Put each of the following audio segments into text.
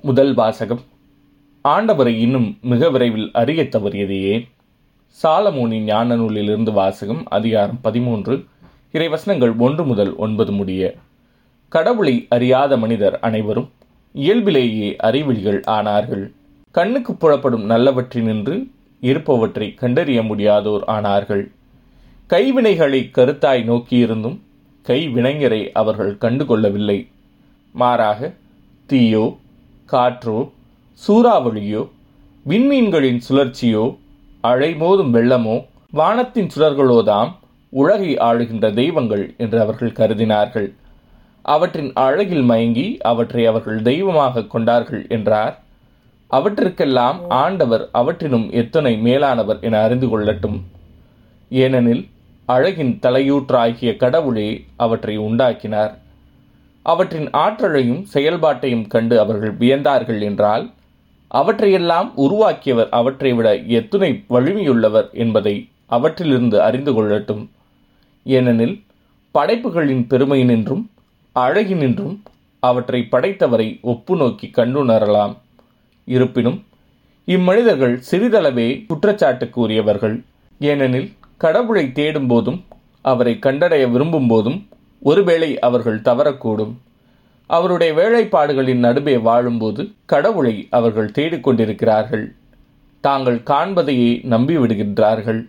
முதல் வாசகம். ஆண்டவரை இன்னும் மிக விரைவில் அறியத் தவறியது ஏன்? சாலமோனின் ஞான நூலிலிருந்து வாசகம் அதிகாரம் பதிமூன்று. இறைவசனங்கள் ஒன்று முதல் ஒன்பது முடிய. கடவுளை அறியாத மனிதர் அனைவரும் இயல்பிலேயே அறிவிலிகள் ஆனார்கள். கண்ணுக்கு புறப்படும் நல்லவற்றினின்று இருப்பவற்றை கண்டறிய முடியாதோர் ஆனார்கள். கைவினைகளை கருத்தாய் நோக்கியிருந்தும் கைவினைஞரை அவர்கள் கண்டுகொள்ளவில்லை. மாறாக தீயோ காற்றோ சூறாவளியோ விண்மீன்களின் சுழற்சியோ அழைமோதும் வெள்ளமோ வானத்தின் சுடர்களோதாம் உலகை ஆளுகின்ற தெய்வங்கள் என்று அவர்கள் கருதினார்கள். அவற்றின் அழகில் மயங்கி அவற்றை அவர்கள் தெய்வமாக கொண்டார்கள் என்றார். அவற்றிற்கெல்லாம் ஆண்டவர் அவற்றினும் எத்தனை மேலானவர் என அறிந்து கொள்ளட்டும். ஏனெனில் அழகின் தலையூற்றாகிய கடவுளே அவற்றை உண்டாக்கினார். அவற்றின் ஆற்றலையும் செயல்பாட்டையும் கண்டு அவர்கள் வியந்தார்கள் என்றால் அவற்றையெல்லாம் உருவாக்கியவர் அவற்றை விட எத்துணை வலிமையுள்ளவர் என்பதை அவற்றிலிருந்து அறிந்து கொள்ளட்டும். ஏனெனில் படைப்புகளின் பெருமையினின்றும் அழகினின்றும் அவற்றை படைத்தவரை ஒப்பு நோக்கி கண்டுணரலாம். இருப்பினும் இம்மனிதர்கள் சிறிதளவே குற்றச்சாட்டுக்கு உரியவர்கள் ஏனெனில் கடவுளை தேடும் போதும் அவரை கண்டடைய விரும்பும் போதும் ஒருவேளை அவர்கள் தவறக்கூடும். அவருடைய வேலைப்பாடுகளின் நடுவே வாழும்போது கடவுளை அவர்கள் தேடிக்கொண்டிருக்கிறார்கள். தாங்கள் காண்பதையே நம்பிவிடுகின்றார்கள்.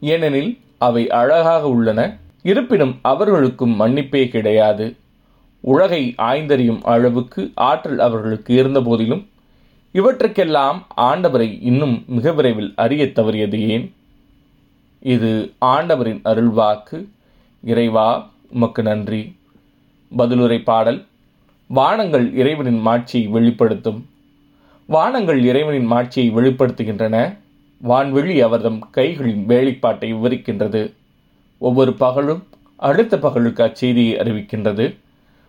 ஏனெனில் அவை அழகாக உள்ளன இருப்பினும் அவர்களுக்கும் மன்னிப்பே கிடையாது. உலகை ஆய்ந்தறியும் அளவுக்கு ஆற்றல் அவர்களுக்கு இருந்தபோதிலும் இவற்றுக்கெல்லாம் ஆண்டவரை இன்னும் மிக விரைவில் அறியத் தவறியது ஏன்? இது ஆண்டவரின் அருள்வாக்கு. இறைவா உமக்கு நன்றி. பதிலுரை பாடல் வானங்கள் இறைவனின் மாட்சியை வெளிப்படுத்தும். வானங்கள் இறைவனின் மாட்சியை வெளிப்படுத்துகின்றன. வான்வெளி அவர்தம் கைகளின் வேலைப்பாட்டை விவரிக்கின்றது. ஒவ்வொரு பகலும் அடுத்த பகலுக்கு அச்செய்தியை அறிவிக்கின்றது.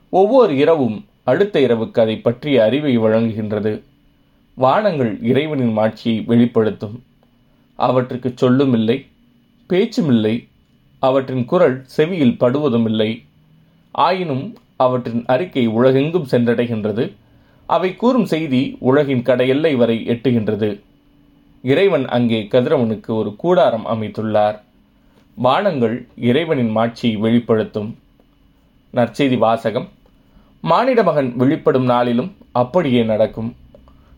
ஒவ்வொரு இரவும் அடுத்த இரவுக்கு அதை பற்றிய அறிவை வழங்குகின்றது. வானங்கள் இறைவனின் மாட்சியை வெளிப்படுத்தும். அவற்றுக்கு சொல்லும் இல்லை பேச்சுமில்லை அவற்றின் குரல் செவியில் படுவதும் இல்லை ஆயினும் அவற்றின் அறிக்கை உலகெங்கும் சென்றடைகின்றது. அவை கூறும் செய்தி உலகின் கடையெல்லை வரை எட்டுகின்றது. இறைவன் அங்கே கதிரவனுக்கு ஒரு கூடாரம் அமைத்துள்ளார். வானங்கள் இறைவனின் மாட்சியை வெளிப்படுத்தும். நற்செய்தி வாசகம். மானிட மகன் வெளிப்படும் நாளிலும் அப்படியே நடக்கும்.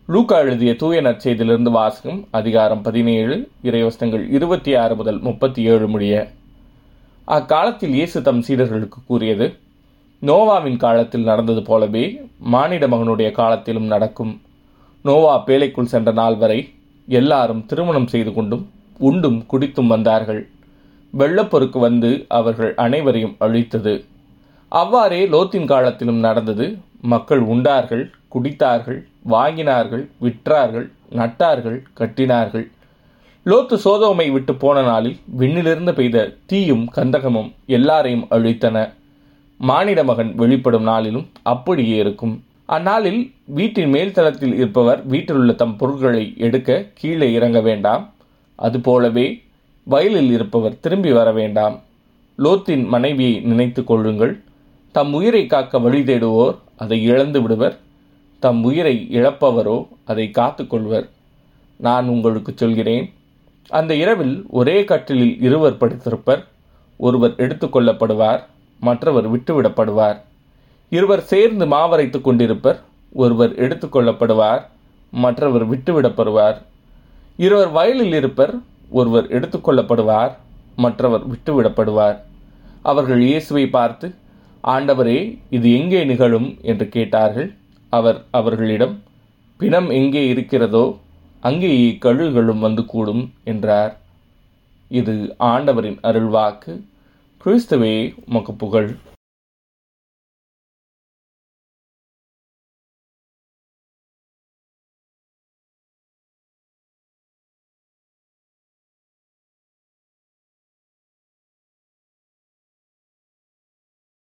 லூக்கா எழுதிய தூய நற்செய்தியிலிருந்து வாசகம் அதிகாரம் பதினேழு இறைவசங்கள் இருபத்தி ஆறு முதல் முப்பத்தி ஏழு முடிய. அக்காலத்தில் இயேசு தம் சீடர்களுக்கு கூறியது நோவாவின் காலத்தில் நடந்தது போலவே மானிட மகனுடைய காலத்திலும் நடக்கும். நோவா பேழைக்குள் சென்ற நாள் வரை எல்லாரும் திருமணம் செய்து கொண்டும் உண்டும் குடித்தும் வந்தார்கள். வெள்ளப்பொருக்கு வந்து அவர்கள் அனைவரையும் அழித்தது. அவ்வாறே லோத்தின் காலத்திலும் நடந்தது. மக்கள் உண்டார்கள் குடித்தார்கள் வாங்கினார்கள் விற்றார்கள் நட்டார்கள் கட்டினார்கள். லோத்து சோதோமை விட்டு போன நாளில் விண்ணிலிருந்து பெய்த தீயும் கந்தகமும் எல்லாரையும் அழித்தன. மானிட மகன் வெளிப்படும் நாளிலும் அப்படியே இருக்கும். அந்நாளில் வீட்டின் மேல்தளத்தில் இருப்பவர் வீட்டில் உள்ள தம் பொருட்களை எடுக்க கீழே இறங்க வேண்டாம். அதுபோலவே வயலில் இருப்பவர் திரும்பி வர வேண்டாம். லோத்தின் மனைவியை நினைத்து கொள்ளுங்கள். தம் உயிரை காக்க வழி தேடுவோர் அதை இழந்து விடுவர். தம் உயிரை இழப்பவரோ அதை காத்துக்கொள்வர் நான் உங்களுக்கு சொல்கிறேன் அந்த இரவில் ஒரே கட்டிலில் இருவர் படுத்திருப்பர். ஒருவர் எடுத்துக்கொள்ளப்படுவார் மற்றவர் விட்டுவிடப்படுவார். இருவர் சேர்ந்து மாவரைத்து கொண்டிருப்பர். ஒருவர் எடுத்துக்கொள்ளப்படுவார் மற்றவர் விட்டுவிடப்படுவார். இருவர் வயலில் இருப்பர். ஒருவர் எடுத்துக்கொள்ளப்படுவார் மற்றவர் விட்டுவிடப்படுவார். அவர்கள் இயேசுவை பார்த்து ஆண்டவரே இது எங்கே நிகழும்? என்று கேட்டார்கள். அவர் அவர்களிடம் பிணம் எங்கே இருக்கிறதோ அங்கேயே கழுகுகளும் வந்து கூடும் என்றார். இது ஆண்டவரின் அருள்வாக்கு. கிறிஸ்துவே உமக்கு புகழ்.